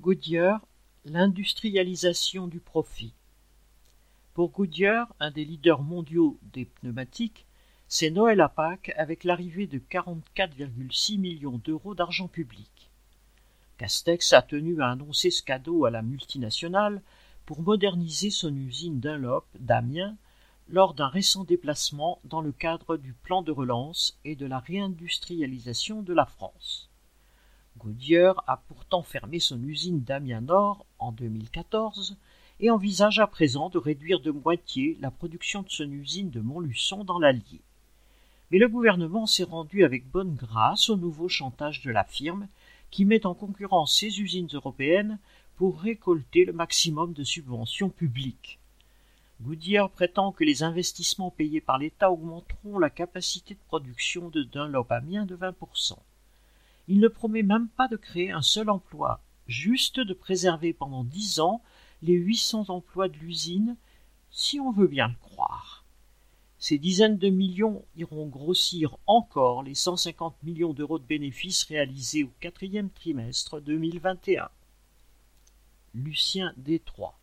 Goodyear, l'industrialisation du profit. Pour Goodyear, un des leaders mondiaux des pneumatiques, c'est Noël à Pâques avec l'arrivée de 44,6 millions d'euros d'argent public. Castex a tenu à annoncer ce cadeau à la multinationale pour moderniser son usine Dunlop d'Amiens lors d'un récent déplacement dans le cadre du plan de relance et de la réindustrialisation de la France. Goodyear a pourtant fermé son usine d'Amiens Nord en 2014 et envisage à présent de réduire de moitié la production de son usine de Montluçon dans l'Allier. Mais le gouvernement s'est rendu avec bonne grâce au nouveau chantage de la firme qui met en concurrence ses usines européennes pour récolter le maximum de subventions publiques. Goodyear prétend que les investissements payés par l'État augmenteront la capacité de production de Dunlop Amiens de 20%. Il ne promet même pas de créer un seul emploi, juste de préserver pendant dix ans les huit cents emplois de l'usine, si on veut bien le croire. Ces dizaines de millions iront grossir encore les cent cinquante millions d'euros de bénéfices réalisés au quatrième trimestre 2021. Lucien Détroit